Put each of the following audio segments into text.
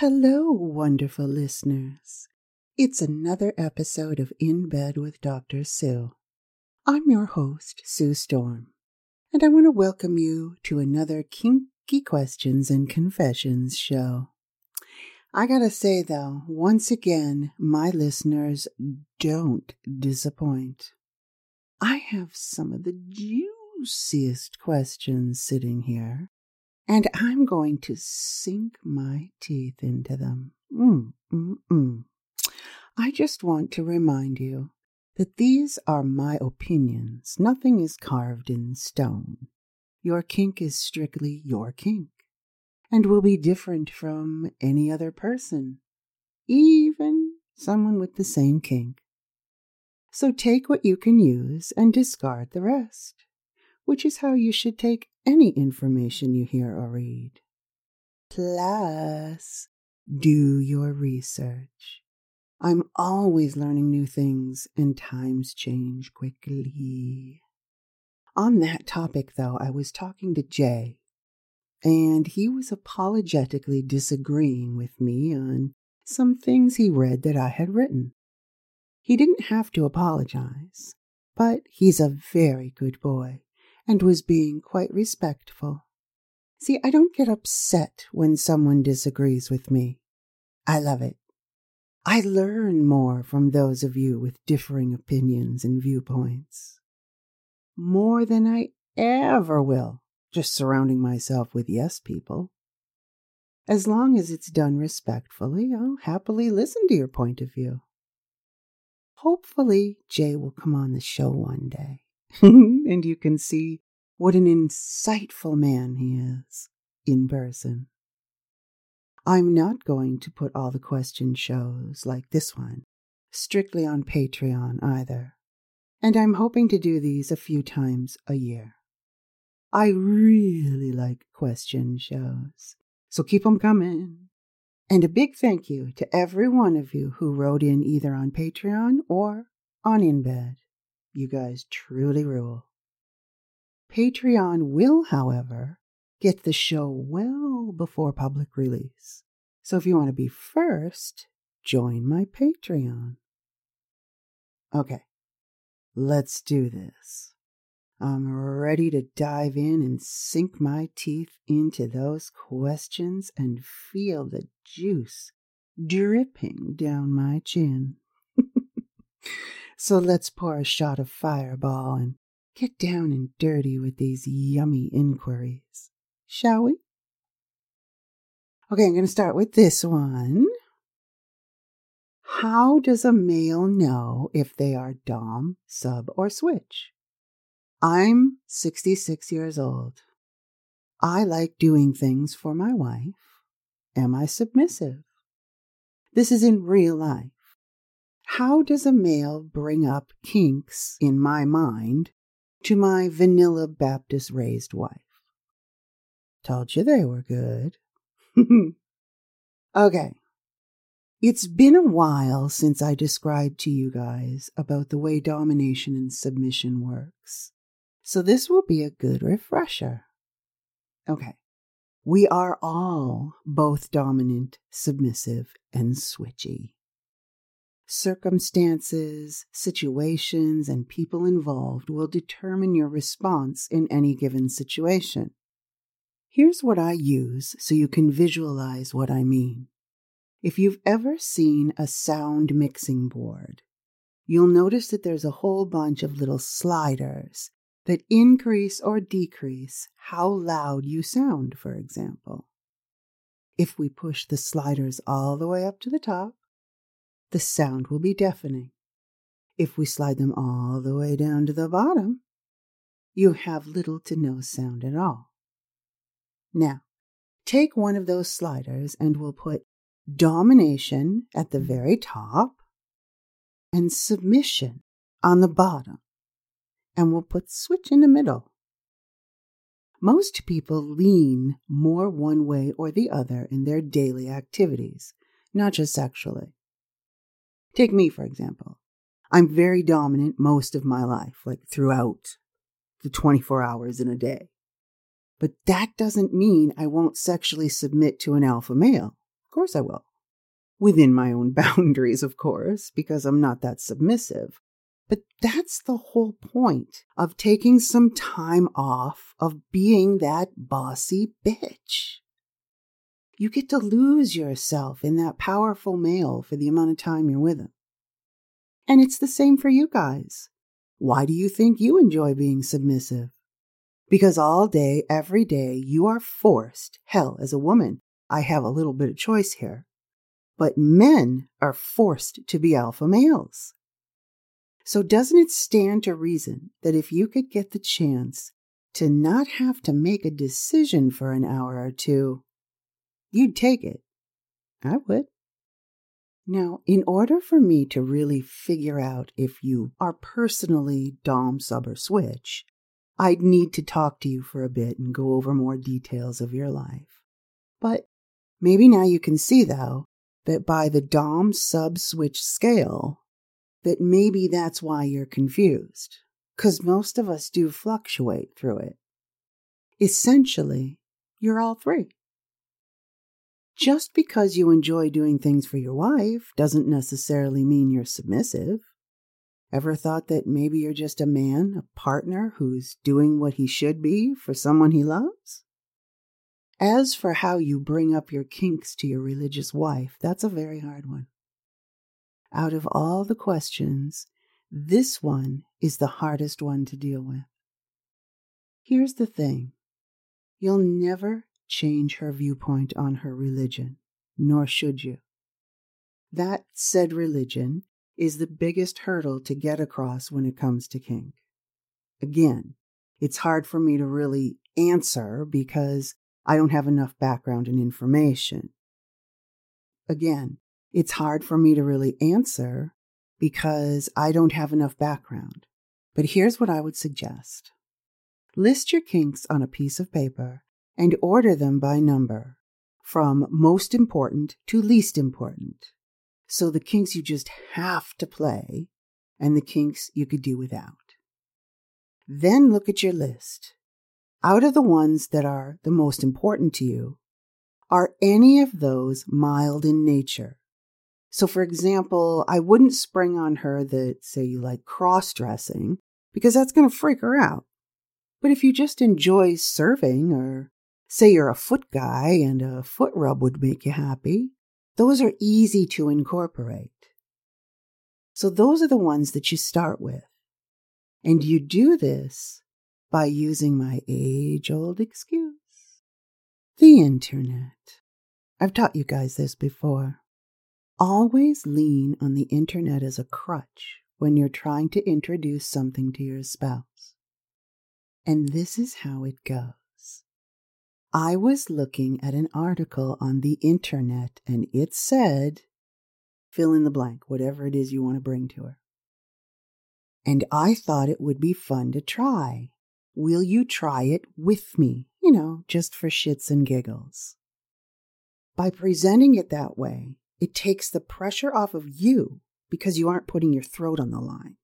Hello, wonderful listeners. It's another episode of In Bed with Dr. Sue. I'm your host, Sue Storm, and I want to welcome you to another Kinky Questions and Confessions show. I gotta say, though, once again, my listeners don't disappoint. I have some of the juiciest questions sitting here and I'm going to sink my teeth into them. Mm, mm, mm. I just want to remind you that these are my opinions. Nothing is carved in stone. Your kink is strictly your kink and will be different from any other person, even someone with the same kink. So take what you can use and discard the rest which is how you should take any information you hear or read. Plus, do your research. I'm always learning new things, and times change quickly. On that topic, though, I was talking to Jay, and he was apologetically disagreeing with me on some things he read that I had written. He didn't have to apologize, but he's a very good boy and was being quite respectful. See, I don't get upset when someone disagrees with me. I love it. I learn more from those of you with differing opinions and viewpoints. More than I ever will just surrounding myself with yes people. As long as it's done respectfully, I'll happily listen to your point of view. Hopefully, Jay will come on the show one day. and you can see what an insightful man he is in person. I'm not going to put all the question shows like this one strictly on Patreon either, and I'm hoping to do these a few times a year. I really like question shows, so keep 'em coming. And a big thank you to every one of you who wrote in either on Patreon or on InBed. You guys truly rule. Patreon will, however, get the show well before public release. So if you want to be first, join my Patreon. Okay, let's do this. I'm ready to dive in and sink my teeth into those questions and feel the juice dripping down my chin. So let's pour a shot of fireball and get down and dirty with these yummy inquiries, shall we? Okay, I'm going to start with this one. How does a male know if they are Dom, Sub, or Switch? I'm 66 years old. I like doing things for my wife. Am I submissive? This is in real life. How does a male bring up kinks in my mind to my vanilla Baptist raised wife. Told you they were good. okay. It's been a while since I described to you guys about the way domination and submission works. So this will be a good refresher. Okay. We are all both dominant, submissive, and switchy circumstances, situations, and people involved will determine your response in any given situation. Here's what I use so you can visualize what I mean. If you've ever seen a sound mixing board, you'll notice that there's a whole bunch of little sliders that increase or decrease how loud you sound, for example. If we push the sliders all the way up to the top, the sound will be deafening. If we slide them all the way down to the bottom, you have little to no sound at all. Now, take one of those sliders and we'll put domination at the very top and submission on the bottom. And we'll put switch in the middle. Most people lean more one way or the other in their daily activities, not just sexually. Take me, for example. I'm very dominant most of my life, like throughout the 24 hours in a day. But that doesn't mean I won't sexually submit to an alpha male. Of course I will. Within my own boundaries, of course, because I'm not that submissive. But that's the whole point of taking some time off of being that bossy bitch. You get to lose yourself in that powerful male for the amount of time you're with him. And it's the same for you guys. Why do you think you enjoy being submissive? Because all day, every day, you are forced, hell, as a woman, I have a little bit of choice here, but men are forced to be alpha males. So, doesn't it stand to reason that if you could get the chance to not have to make a decision for an hour or two, you'd take it? I would. Now, in order for me to really figure out if you are personally Dom, Sub, or Switch, I'd need to talk to you for a bit and go over more details of your life. But maybe now you can see, though, that by the Dom, Sub, Switch scale, that maybe that's why you're confused, because most of us do fluctuate through it. Essentially, you're all three. Just because you enjoy doing things for your wife doesn't necessarily mean you're submissive. Ever thought that maybe you're just a man, a partner who's doing what he should be for someone he loves? As for how you bring up your kinks to your religious wife, that's a very hard one. Out of all the questions, this one is the hardest one to deal with. Here's the thing you'll never change her viewpoint on her religion, nor should you. That said religion is the biggest hurdle to get across when it comes to kink. Again, it's hard for me to really answer because I don't have enough background and information. Again, it's hard for me to really answer because I don't have enough background. But here's what I would suggest list your kinks on a piece of paper and order them by number, from most important to least important. So the kinks you just have to play and the kinks you could do without. Then look at your list. Out of the ones that are the most important to you, are any of those mild in nature? So, for example, I wouldn't spring on her that, say, you like cross dressing, because that's going to freak her out. But if you just enjoy serving, or say you're a foot guy and a foot rub would make you happy, those are easy to incorporate. So, those are the ones that you start with. And you do this by using my age old excuse the internet. I've taught you guys this before. Always lean on the internet as a crutch when you're trying to introduce something to your spouse. And this is how it goes. I was looking at an article on the internet and it said, fill in the blank, whatever it is you want to bring to her. And I thought it would be fun to try. Will you try it with me? You know, just for shits and giggles. By presenting it that way, it takes the pressure off of you because you aren't putting your throat on the line.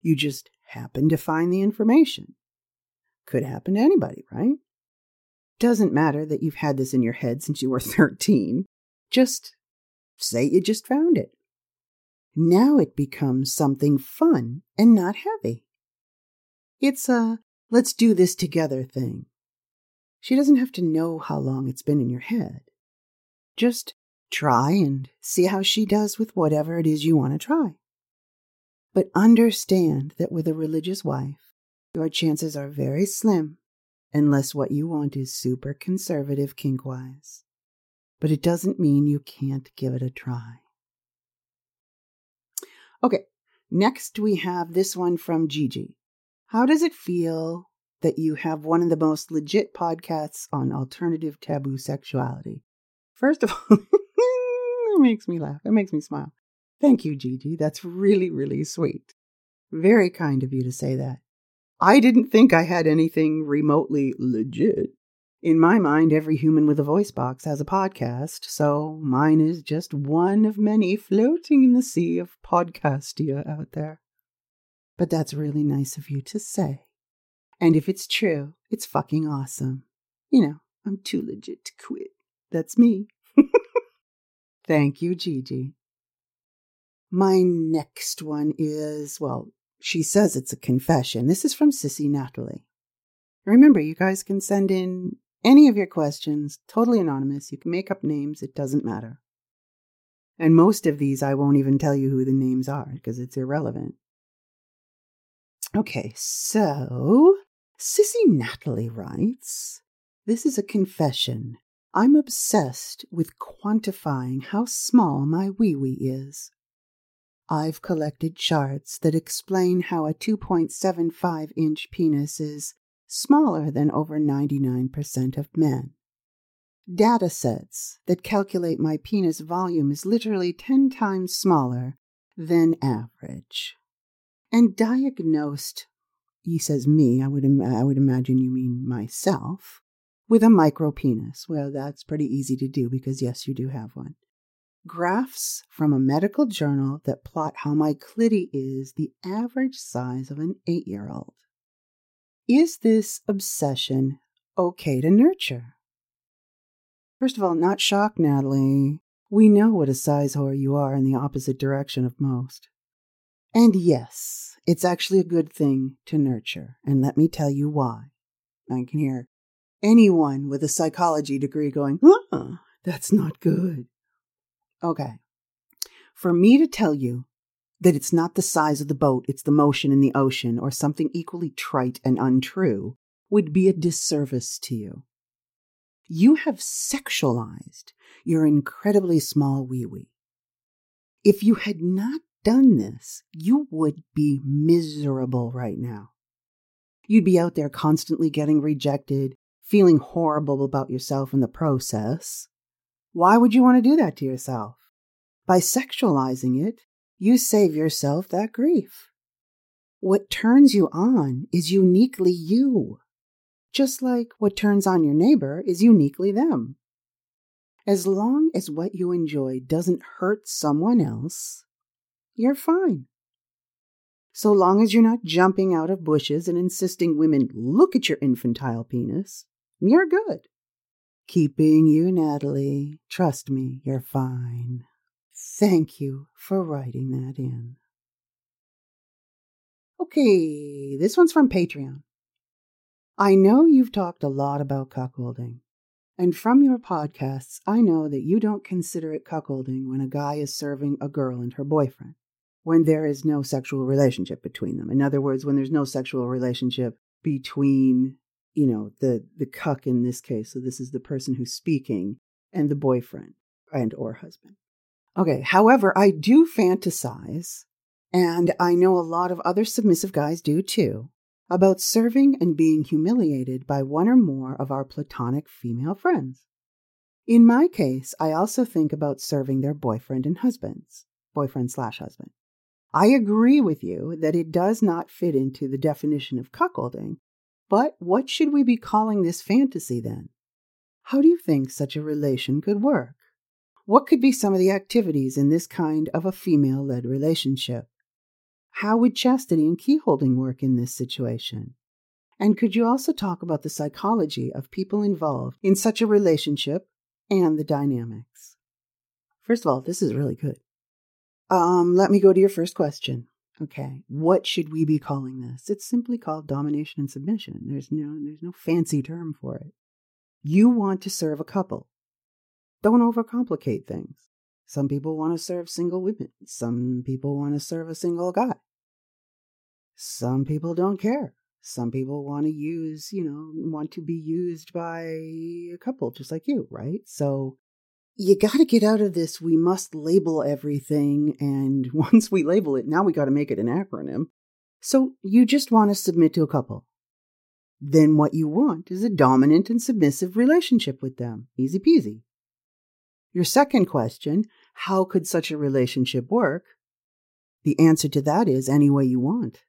You just happen to find the information. Could happen to anybody, right? Doesn't matter that you've had this in your head since you were 13. Just say you just found it. Now it becomes something fun and not heavy. It's a let's do this together thing. She doesn't have to know how long it's been in your head. Just Try and see how she does with whatever it is you want to try. But understand that with a religious wife, your chances are very slim unless what you want is super conservative kink wise. But it doesn't mean you can't give it a try. Okay, next we have this one from Gigi. How does it feel that you have one of the most legit podcasts on alternative taboo sexuality? First of all, it makes me laugh. It makes me smile. Thank you, Gigi. That's really, really sweet. Very kind of you to say that. I didn't think I had anything remotely legit. In my mind, every human with a voice box has a podcast, so mine is just one of many floating in the sea of podcastia out there. But that's really nice of you to say. And if it's true, it's fucking awesome. You know, I'm too legit to quit. That's me. Thank you, Gigi. My next one is, well, she says it's a confession. This is from Sissy Natalie. Remember, you guys can send in any of your questions, totally anonymous. You can make up names, it doesn't matter. And most of these, I won't even tell you who the names are because it's irrelevant. Okay, so Sissy Natalie writes This is a confession. I'm obsessed with quantifying how small my wee wee is. I've collected charts that explain how a 2.75 inch penis is smaller than over 99% of men. Data sets that calculate my penis volume is literally 10 times smaller than average. And diagnosed, he says me, I would, Im- I would imagine you mean myself, with a micro penis. Well, that's pretty easy to do because, yes, you do have one. Graphs from a medical journal that plot how my clitty is the average size of an eight year old. Is this obsession okay to nurture? First of all, not shocked, Natalie. We know what a size whore you are in the opposite direction of most. And yes, it's actually a good thing to nurture, and let me tell you why. I can hear anyone with a psychology degree going, huh, that's not good. Okay. For me to tell you that it's not the size of the boat, it's the motion in the ocean, or something equally trite and untrue, would be a disservice to you. You have sexualized your incredibly small wee wee. If you had not done this, you would be miserable right now. You'd be out there constantly getting rejected, feeling horrible about yourself in the process. Why would you want to do that to yourself? By sexualizing it, you save yourself that grief. What turns you on is uniquely you, just like what turns on your neighbor is uniquely them. As long as what you enjoy doesn't hurt someone else, you're fine. So long as you're not jumping out of bushes and insisting women look at your infantile penis, you're good. Keep being you, Natalie. Trust me, you're fine. Thank you for writing that in. Okay, this one's from Patreon. I know you've talked a lot about cuckolding, and from your podcasts, I know that you don't consider it cuckolding when a guy is serving a girl and her boyfriend, when there is no sexual relationship between them. In other words, when there's no sexual relationship between, you know, the, the cuck in this case, so this is the person who's speaking, and the boyfriend and or husband. Okay, however, I do fantasize, and I know a lot of other submissive guys do too, about serving and being humiliated by one or more of our platonic female friends. In my case, I also think about serving their boyfriend and husbands, boyfriend slash husband. I agree with you that it does not fit into the definition of cuckolding, but what should we be calling this fantasy then? How do you think such a relation could work? What could be some of the activities in this kind of a female led relationship? How would chastity and keyholding work in this situation? And could you also talk about the psychology of people involved in such a relationship and the dynamics? First of all, this is really good. Um, let me go to your first question. Okay, what should we be calling this? It's simply called domination and submission. There's no there's no fancy term for it. You want to serve a couple. Don't overcomplicate things. Some people want to serve single women. Some people want to serve a single guy. Some people don't care. Some people want to use, you know, want to be used by a couple just like you, right? So you got to get out of this. We must label everything. And once we label it, now we got to make it an acronym. So you just want to submit to a couple. Then what you want is a dominant and submissive relationship with them. Easy peasy. Your second question, how could such a relationship work? The answer to that is any way you want.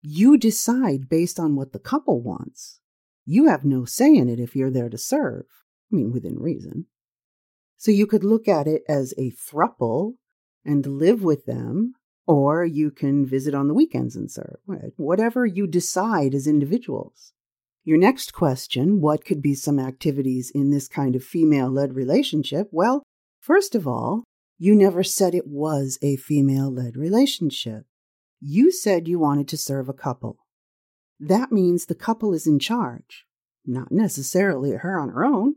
You decide based on what the couple wants. You have no say in it if you're there to serve. I mean, within reason. So you could look at it as a thruple and live with them, or you can visit on the weekends and serve. Whatever you decide as individuals. Your next question what could be some activities in this kind of female led relationship? Well, First of all, you never said it was a female led relationship. You said you wanted to serve a couple. That means the couple is in charge, not necessarily her on her own.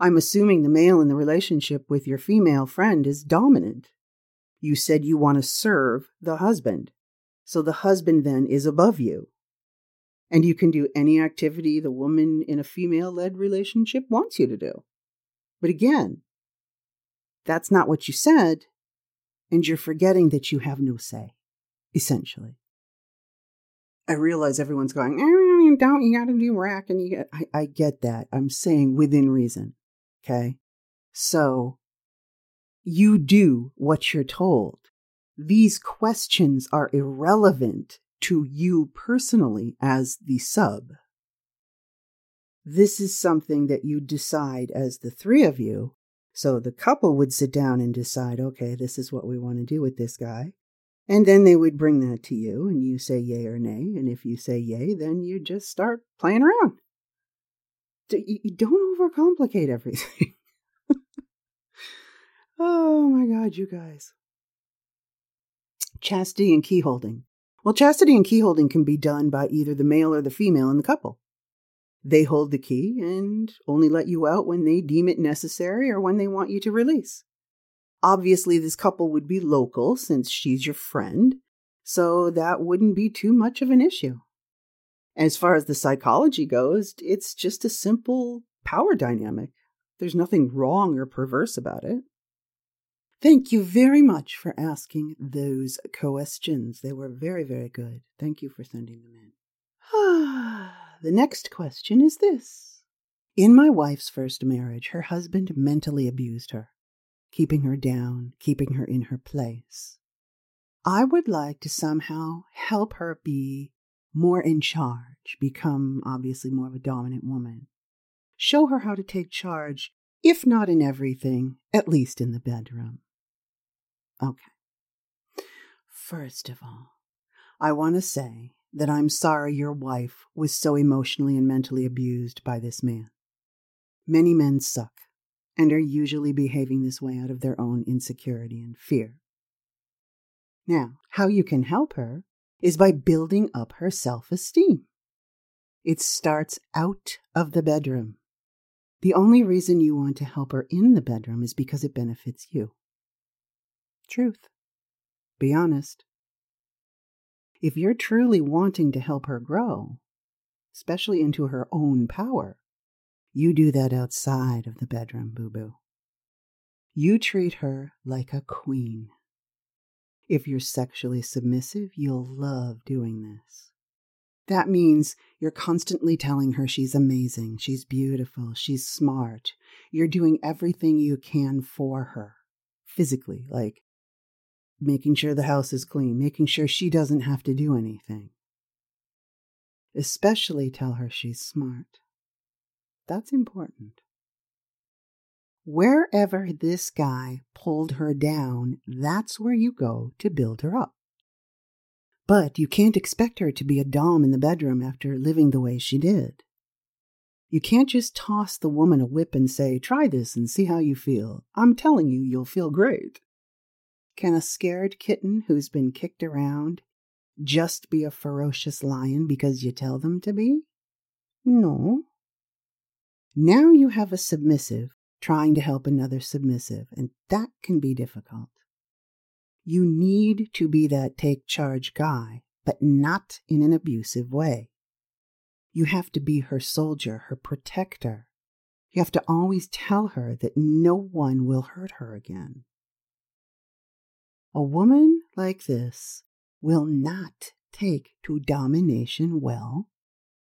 I'm assuming the male in the relationship with your female friend is dominant. You said you want to serve the husband. So the husband then is above you. And you can do any activity the woman in a female led relationship wants you to do. But again, that's not what you said, and you're forgetting that you have no say, essentially. I realize everyone's going, eh, don't, you gotta do rack, and you get, I, I get that. I'm saying within reason. Okay. So you do what you're told. These questions are irrelevant to you personally as the sub. This is something that you decide as the three of you. So the couple would sit down and decide, okay, this is what we want to do with this guy. And then they would bring that to you and you say yay or nay. And if you say yay, then you just start playing around. Don't overcomplicate everything. oh my God, you guys. Chastity and key holding. Well, chastity and key holding can be done by either the male or the female in the couple. They hold the key and only let you out when they deem it necessary or when they want you to release. Obviously, this couple would be local since she's your friend, so that wouldn't be too much of an issue. As far as the psychology goes, it's just a simple power dynamic. There's nothing wrong or perverse about it. Thank you very much for asking those questions. They were very, very good. Thank you for sending them in. the next question is this In my wife's first marriage, her husband mentally abused her, keeping her down, keeping her in her place. I would like to somehow help her be more in charge, become obviously more of a dominant woman. Show her how to take charge, if not in everything, at least in the bedroom. Okay. First of all, I want to say that I'm sorry your wife was so emotionally and mentally abused by this man. Many men suck and are usually behaving this way out of their own insecurity and fear. Now, how you can help her is by building up her self esteem. It starts out of the bedroom. The only reason you want to help her in the bedroom is because it benefits you. Truth. Be honest. If you're truly wanting to help her grow, especially into her own power, you do that outside of the bedroom, boo boo. You treat her like a queen. If you're sexually submissive, you'll love doing this. That means you're constantly telling her she's amazing, she's beautiful, she's smart. You're doing everything you can for her, physically, like making sure the house is clean, making sure she doesn't have to do anything. Especially tell her she's smart. That's important. Wherever this guy pulled her down, that's where you go to build her up. But you can't expect her to be a dom in the bedroom after living the way she did. You can't just toss the woman a whip and say, try this and see how you feel. I'm telling you, you'll feel great. Can a scared kitten who's been kicked around just be a ferocious lion because you tell them to be? No. Now you have a submissive trying to help another submissive, and that can be difficult. You need to be that take charge guy, but not in an abusive way. You have to be her soldier, her protector. You have to always tell her that no one will hurt her again. A woman like this will not take to domination well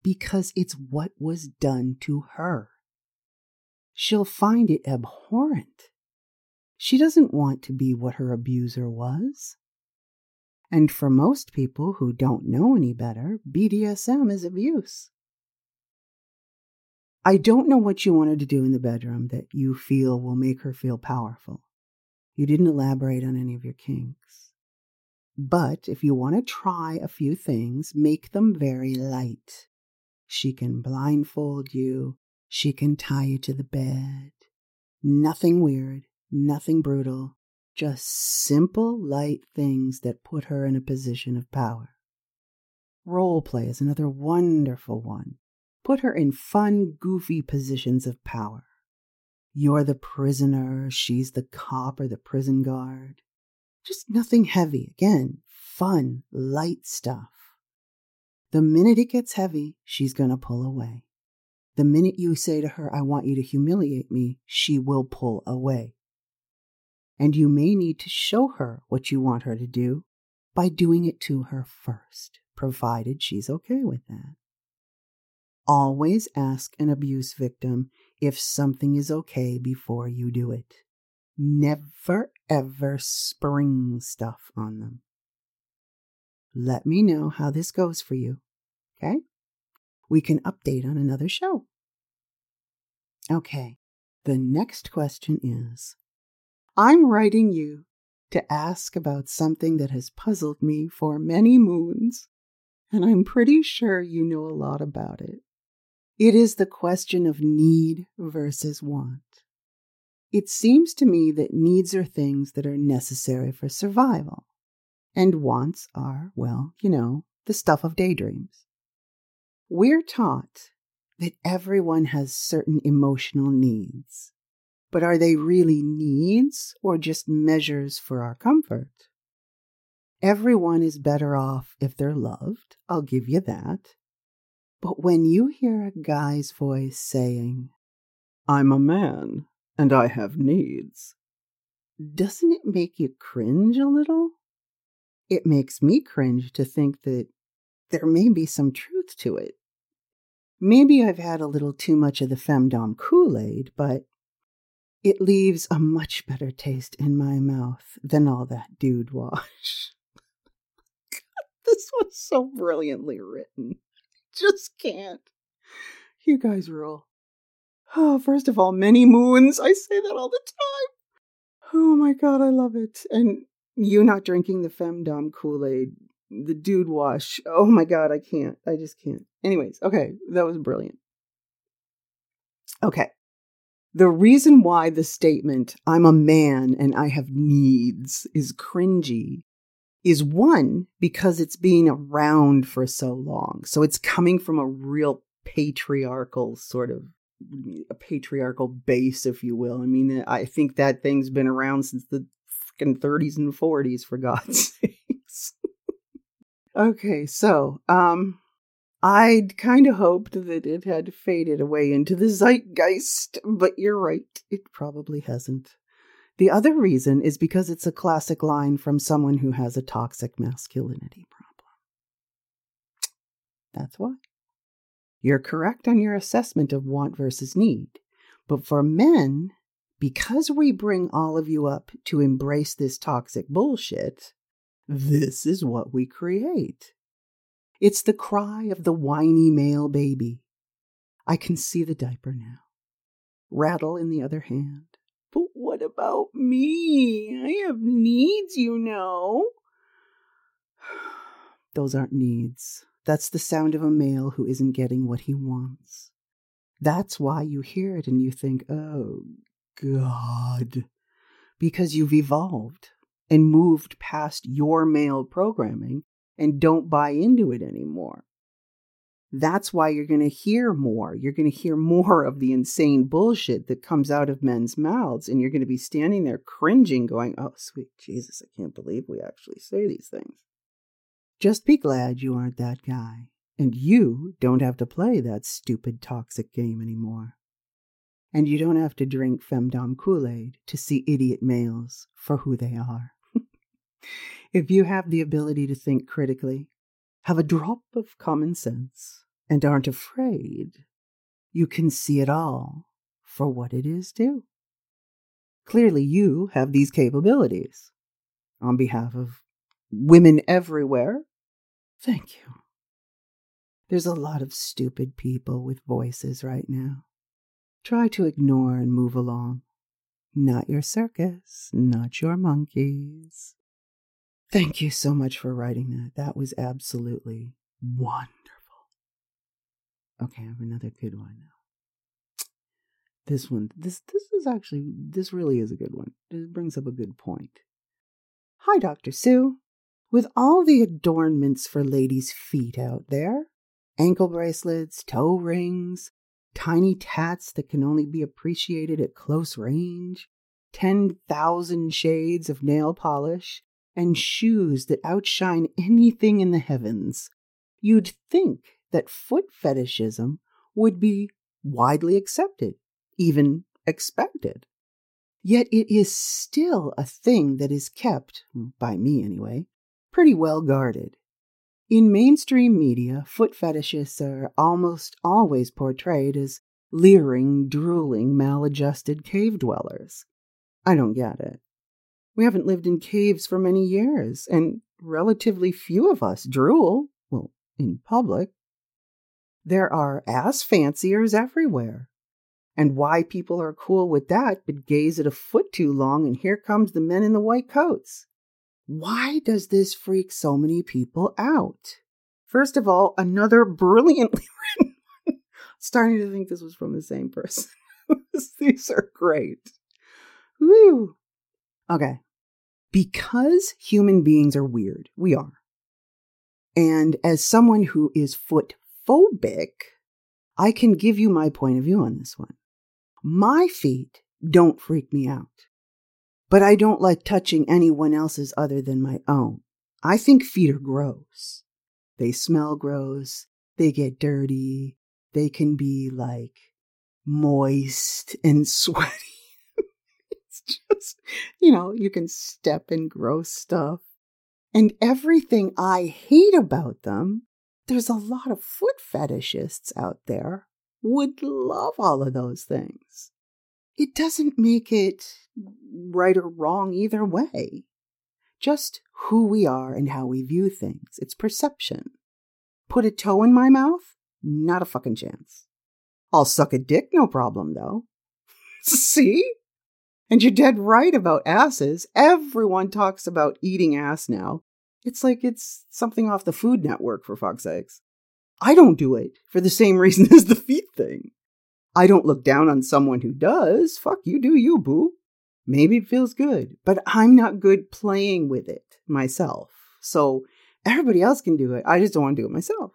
because it's what was done to her she'll find it abhorrent. She doesn't want to be what her abuser was. And for most people who don't know any better, BDSM is abuse. I don't know what you wanted to do in the bedroom that you feel will make her feel powerful. You didn't elaborate on any of your kinks. But if you want to try a few things, make them very light. She can blindfold you, she can tie you to the bed. Nothing weird, Nothing brutal, just simple, light things that put her in a position of power. Role play is another wonderful one. Put her in fun, goofy positions of power. You're the prisoner, she's the cop or the prison guard. Just nothing heavy. Again, fun, light stuff. The minute it gets heavy, she's going to pull away. The minute you say to her, I want you to humiliate me, she will pull away. And you may need to show her what you want her to do by doing it to her first, provided she's okay with that. Always ask an abuse victim if something is okay before you do it. Never ever spring stuff on them. Let me know how this goes for you. Okay? We can update on another show. Okay, the next question is I'm writing you to ask about something that has puzzled me for many moons, and I'm pretty sure you know a lot about it. It is the question of need versus want. It seems to me that needs are things that are necessary for survival, and wants are, well, you know, the stuff of daydreams. We're taught that everyone has certain emotional needs, but are they really needs or just measures for our comfort? Everyone is better off if they're loved, I'll give you that. But when you hear a guy's voice saying, I'm a man and I have needs, doesn't it make you cringe a little? It makes me cringe to think that there may be some truth to it. Maybe I've had a little too much of the femdom Kool Aid, but it leaves a much better taste in my mouth than all that dude wash. this was so brilliantly written just can't. You guys rule. Oh, first of all, many moons. I say that all the time. Oh my god, I love it. And you not drinking the femdom Kool Aid, the dude wash. Oh my god, I can't. I just can't. Anyways, okay, that was brilliant. Okay. The reason why the statement, I'm a man and I have needs, is cringy is one, because it's being around for so long. So it's coming from a real patriarchal sort of a patriarchal base, if you will. I mean, I think that thing's been around since the freaking 30s and 40s, for God's sakes. Okay, so um, I'd kind of hoped that it had faded away into the zeitgeist, but you're right, it probably hasn't. The other reason is because it's a classic line from someone who has a toxic masculinity problem. That's why. You're correct on your assessment of want versus need. But for men, because we bring all of you up to embrace this toxic bullshit, this is what we create. It's the cry of the whiny male baby. I can see the diaper now. Rattle in the other hand. But what about me? I have needs, you know. Those aren't needs. That's the sound of a male who isn't getting what he wants. That's why you hear it and you think, oh, God. Because you've evolved and moved past your male programming and don't buy into it anymore. That's why you're going to hear more. You're going to hear more of the insane bullshit that comes out of men's mouths. And you're going to be standing there cringing, going, Oh, sweet Jesus, I can't believe we actually say these things. Just be glad you aren't that guy. And you don't have to play that stupid toxic game anymore. And you don't have to drink femdom Kool Aid to see idiot males for who they are. If you have the ability to think critically, have a drop of common sense, and aren't afraid, you can see it all for what it is too. Clearly, you have these capabilities. On behalf of women everywhere, thank you. There's a lot of stupid people with voices right now. Try to ignore and move along. Not your circus, not your monkeys. Thank you so much for writing that. That was absolutely wonderful. Okay, I have another good one now. This one, this this is actually this really is a good one. It brings up a good point. Hi, Dr. Sue. With all the adornments for ladies' feet out there, ankle bracelets, toe rings, tiny tats that can only be appreciated at close range, 10,000 shades of nail polish, and shoes that outshine anything in the heavens, you'd think that foot fetishism would be widely accepted, even expected. Yet it is still a thing that is kept, by me anyway, pretty well guarded. In mainstream media, foot fetishists are almost always portrayed as leering, drooling, maladjusted cave dwellers. I don't get it. We haven't lived in caves for many years, and relatively few of us drool, well, in public. There are ass fanciers everywhere. And why people are cool with that but gaze at a foot too long and here comes the men in the white coats. Why does this freak so many people out? First of all, another brilliantly written one. Starting to think this was from the same person. These are great. Woo. Okay. Because human beings are weird, we are. And as someone who is foot phobic, I can give you my point of view on this one. My feet don't freak me out, but I don't like touching anyone else's other than my own. I think feet are gross. They smell gross. They get dirty. They can be like moist and sweaty. just, you know, you can step in gross stuff. And everything I hate about them, there's a lot of foot fetishists out there would love all of those things. It doesn't make it right or wrong either way. Just who we are and how we view things. It's perception. Put a toe in my mouth? Not a fucking chance. I'll suck a dick, no problem, though. See? And you're dead right about asses. Everyone talks about eating ass now. It's like it's something off the Food Network, for fuck's sakes. I don't do it for the same reason as the feet thing. I don't look down on someone who does. Fuck you, do you, boo. Maybe it feels good, but I'm not good playing with it myself. So everybody else can do it. I just don't want to do it myself.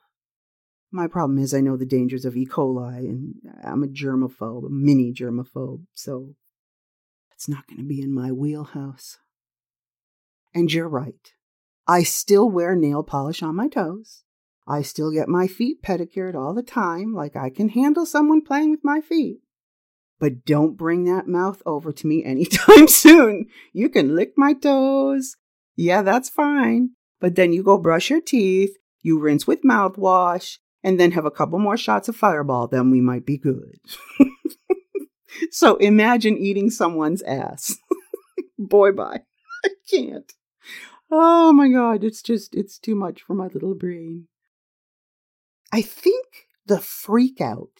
My problem is I know the dangers of E. coli and I'm a germaphobe, a mini germaphobe. So it's not going to be in my wheelhouse. And you're right. I still wear nail polish on my toes. I still get my feet pedicured all the time, like I can handle someone playing with my feet. But don't bring that mouth over to me anytime soon. You can lick my toes. Yeah, that's fine. But then you go brush your teeth, you rinse with mouthwash, and then have a couple more shots of fireball, then we might be good. so imagine eating someone's ass. Boy, bye. I can't. Oh my God, it's just, it's too much for my little brain. I think the freak out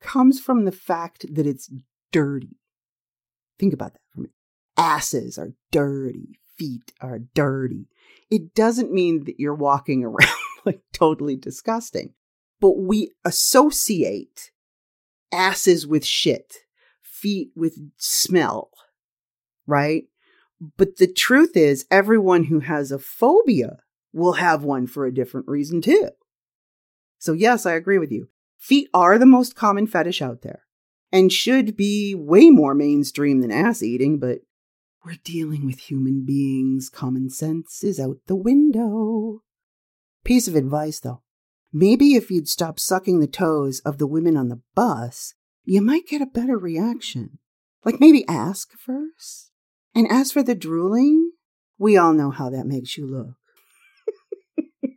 comes from the fact that it's dirty. Think about that for a minute. Asses are dirty. Feet are dirty. It doesn't mean that you're walking around like totally disgusting, but we associate asses with shit, feet with smell, right? But the truth is, everyone who has a phobia will have one for a different reason too. So, yes, I agree with you. Feet are the most common fetish out there and should be way more mainstream than ass eating, but we're dealing with human beings. Common sense is out the window. Piece of advice though. Maybe if you'd stop sucking the toes of the women on the bus, you might get a better reaction. Like maybe ask first. And as for the drooling, we all know how that makes you look.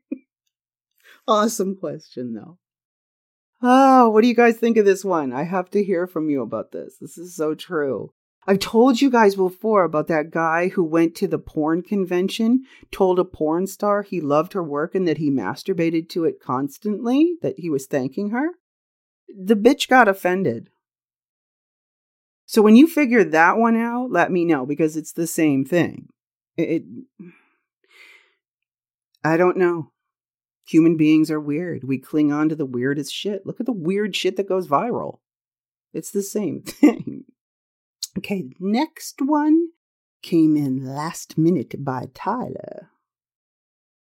awesome question, though. Oh, what do you guys think of this one? I have to hear from you about this. This is so true. I've told you guys before about that guy who went to the porn convention, told a porn star he loved her work and that he masturbated to it constantly, that he was thanking her. The bitch got offended. So when you figure that one out, let me know because it's the same thing. It, it I don't know. Human beings are weird. We cling on to the weirdest shit. Look at the weird shit that goes viral. It's the same thing. Okay, next one came in last minute by Tyler.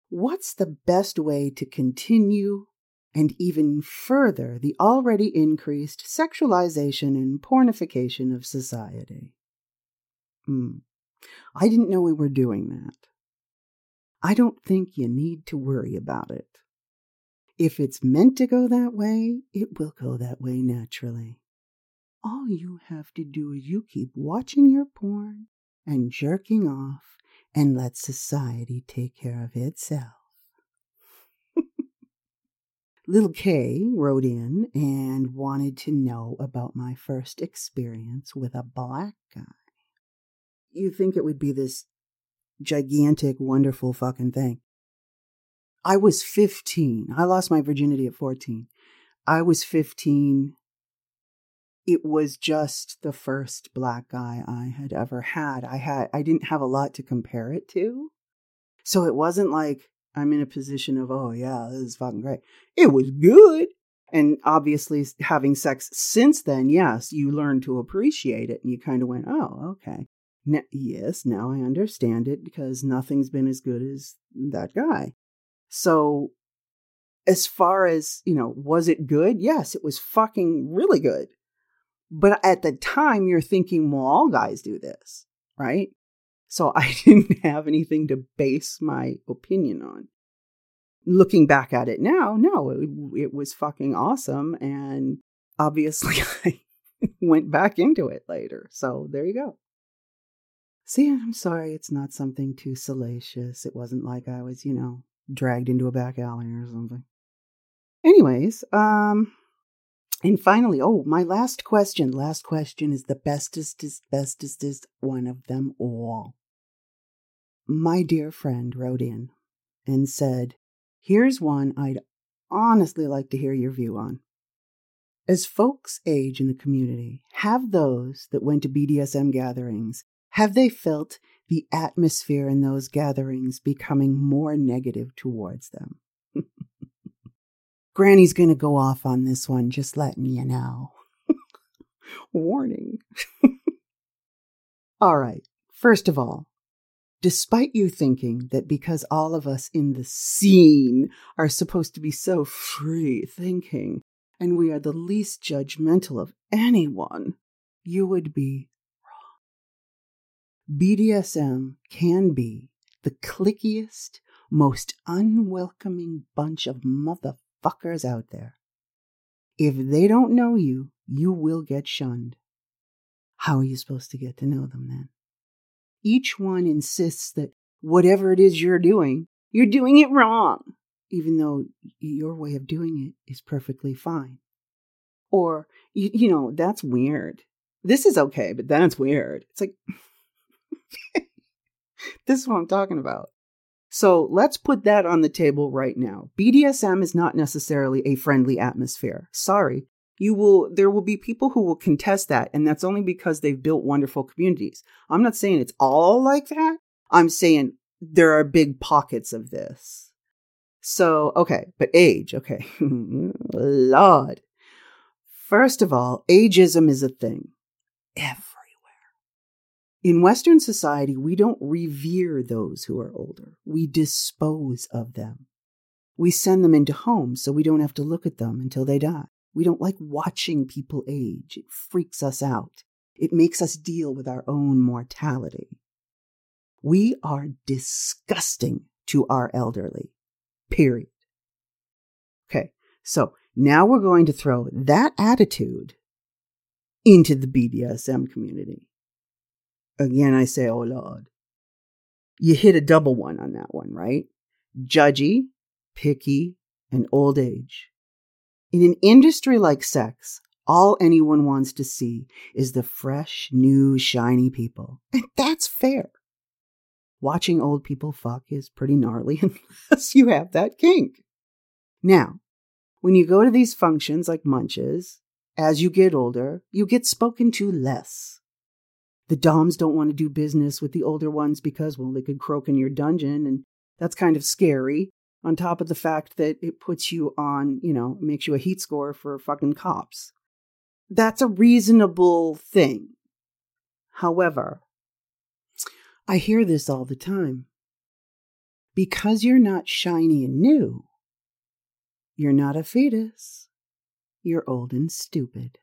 What's the best way to continue and even further the already increased sexualization and pornification of society? Hmm. I didn't know we were doing that. I don't think you need to worry about it. If it's meant to go that way, it will go that way naturally. All you have to do is you keep watching your porn and jerking off and let society take care of itself. Little K wrote in and wanted to know about my first experience with a black guy. You think it would be this gigantic, wonderful fucking thing. I was 15. I lost my virginity at 14. I was 15 it was just the first black guy I had ever had. I had I didn't have a lot to compare it to. So it wasn't like I'm in a position of, oh yeah, this is fucking great. It was good. And obviously having sex since then, yes, you learn to appreciate it and you kind of went, oh, okay. Now, yes, now I understand it because nothing's been as good as that guy. So as far as, you know, was it good? Yes, it was fucking really good. But at the time, you're thinking, well, all guys do this, right? So I didn't have anything to base my opinion on. Looking back at it now, no, it, it was fucking awesome. And obviously, I went back into it later. So there you go. See, I'm sorry it's not something too salacious. It wasn't like I was, you know, dragged into a back alley or something. Anyways, um, and finally, oh, my last question. Last question is the bestest, bestest one of them all. My dear friend wrote in and said, Here's one I'd honestly like to hear your view on. As folks age in the community, have those that went to BDSM gatherings, have they felt the atmosphere in those gatherings becoming more negative towards them? Granny's going to go off on this one, just letting you know. Warning. all right. First of all, despite you thinking that because all of us in the scene are supposed to be so free thinking and we are the least judgmental of anyone, you would be wrong. BDSM can be the clickiest, most unwelcoming bunch of mother fuckers out there. If they don't know you, you will get shunned. How are you supposed to get to know them then? Each one insists that whatever it is you're doing, you're doing it wrong, even though your way of doing it is perfectly fine. Or, you, you know, that's weird. This is okay, but that's weird. It's like, this is what I'm talking about. So let's put that on the table right now. BDSM is not necessarily a friendly atmosphere. Sorry. You will, there will be people who will contest that, and that's only because they've built wonderful communities. I'm not saying it's all like that. I'm saying there are big pockets of this. So, okay, but age, okay. Lord. First of all, ageism is a thing. Every in Western society, we don't revere those who are older. We dispose of them. We send them into homes so we don't have to look at them until they die. We don't like watching people age. It freaks us out. It makes us deal with our own mortality. We are disgusting to our elderly. Period. Okay, so now we're going to throw that attitude into the BDSM community. Again, I say, oh Lord. You hit a double one on that one, right? Judgy, picky, and old age. In an industry like sex, all anyone wants to see is the fresh, new, shiny people. And that's fair. Watching old people fuck is pretty gnarly unless you have that kink. Now, when you go to these functions like munches, as you get older, you get spoken to less. The Doms don't want to do business with the older ones because, well, they could croak in your dungeon, and that's kind of scary. On top of the fact that it puts you on, you know, makes you a heat score for fucking cops. that's a reasonable thing. However, I hear this all the time. Because you're not shiny and new, you're not a fetus. You're old and stupid.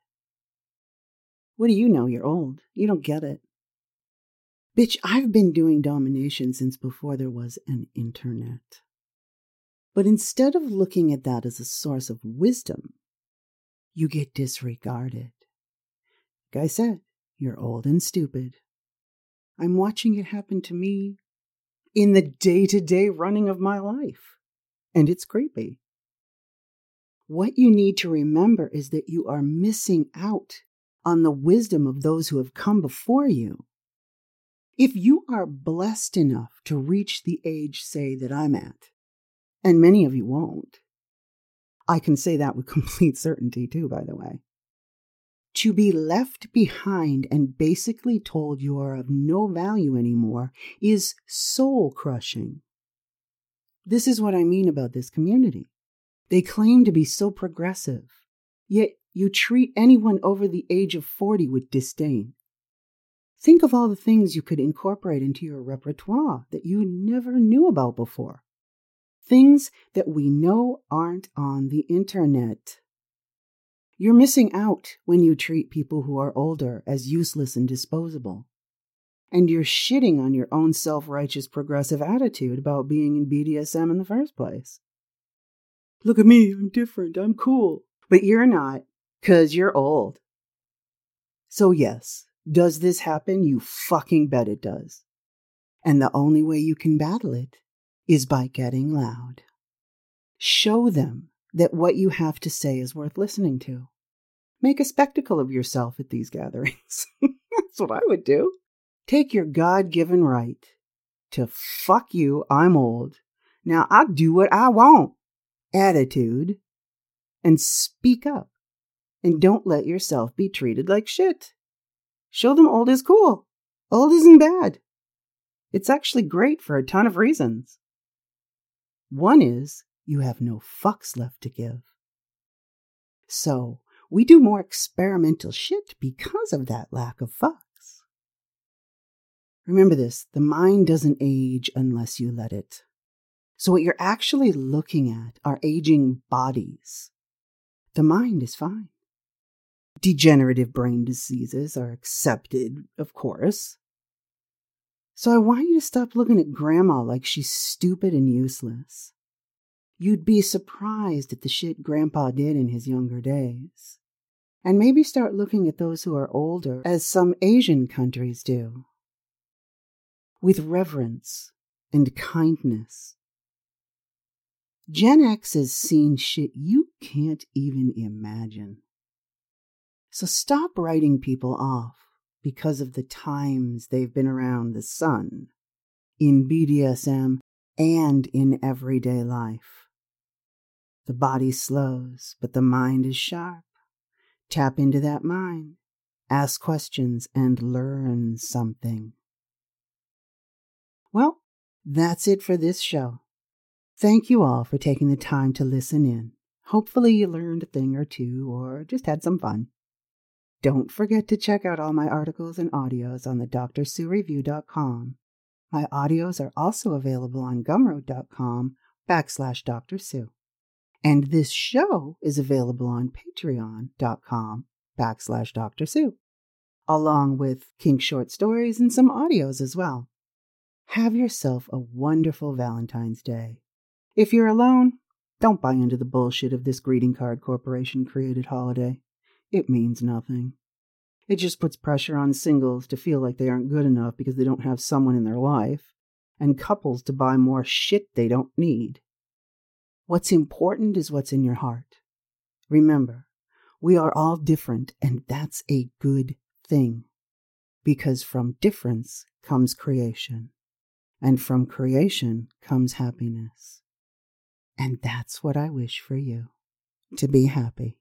What do you know? You're old. You don't get it. Bitch, I've been doing domination since before there was an internet. But instead of looking at that as a source of wisdom, you get disregarded. Like I said, you're old and stupid. I'm watching it happen to me in the day to day running of my life. And it's creepy. What you need to remember is that you are missing out on the wisdom of those who have come before you. If you are blessed enough to reach the age, say, that I'm at, and many of you won't, I can say that with complete certainty, too, by the way. To be left behind and basically told you are of no value anymore is soul crushing. This is what I mean about this community. They claim to be so progressive, yet you treat anyone over the age of 40 with disdain. Think of all the things you could incorporate into your repertoire that you never knew about before. Things that we know aren't on the internet. You're missing out when you treat people who are older as useless and disposable. And you're shitting on your own self righteous progressive attitude about being in BDSM in the first place. Look at me, I'm different, I'm cool. But you're not, because you're old. So, yes, does this happen? You fucking bet it does. And the only way you can battle it is by getting loud. Show them that what you have to say is worth listening to. Make a spectacle of yourself at these gatherings. That's what I would do. Take your God given right to fuck you, I'm old. Now I'll do what I want attitude and speak up. And don't let yourself be treated like shit. Show them old is cool. Old isn't bad. It's actually great for a ton of reasons. One is you have no fucks left to give. So we do more experimental shit because of that lack of fucks. Remember this the mind doesn't age unless you let it. So, what you're actually looking at are aging bodies. The mind is fine. Degenerative brain diseases are accepted, of course. So, I want you to stop looking at grandma like she's stupid and useless. You'd be surprised at the shit grandpa did in his younger days. And maybe start looking at those who are older as some Asian countries do. With reverence and kindness Gen X has seen shit you can't even imagine. So stop writing people off because of the times they've been around the sun in BDSM and in everyday life. The body slows, but the mind is sharp. Tap into that mind, ask questions, and learn something. Well, that's it for this show. Thank you all for taking the time to listen in. Hopefully, you learned a thing or two or just had some fun. Don't forget to check out all my articles and audios on the drsuereview.com. My audios are also available on gumroad.com backslash Dr. Sue. And this show is available on patreon.com backslash Dr. Sue, along with kink short stories and some audios as well. Have yourself a wonderful Valentine's Day. If you're alone, don't buy into the bullshit of this greeting card corporation created holiday. It means nothing. It just puts pressure on singles to feel like they aren't good enough because they don't have someone in their life, and couples to buy more shit they don't need. What's important is what's in your heart. Remember, we are all different, and that's a good thing. Because from difference comes creation, and from creation comes happiness. And that's what I wish for you to be happy.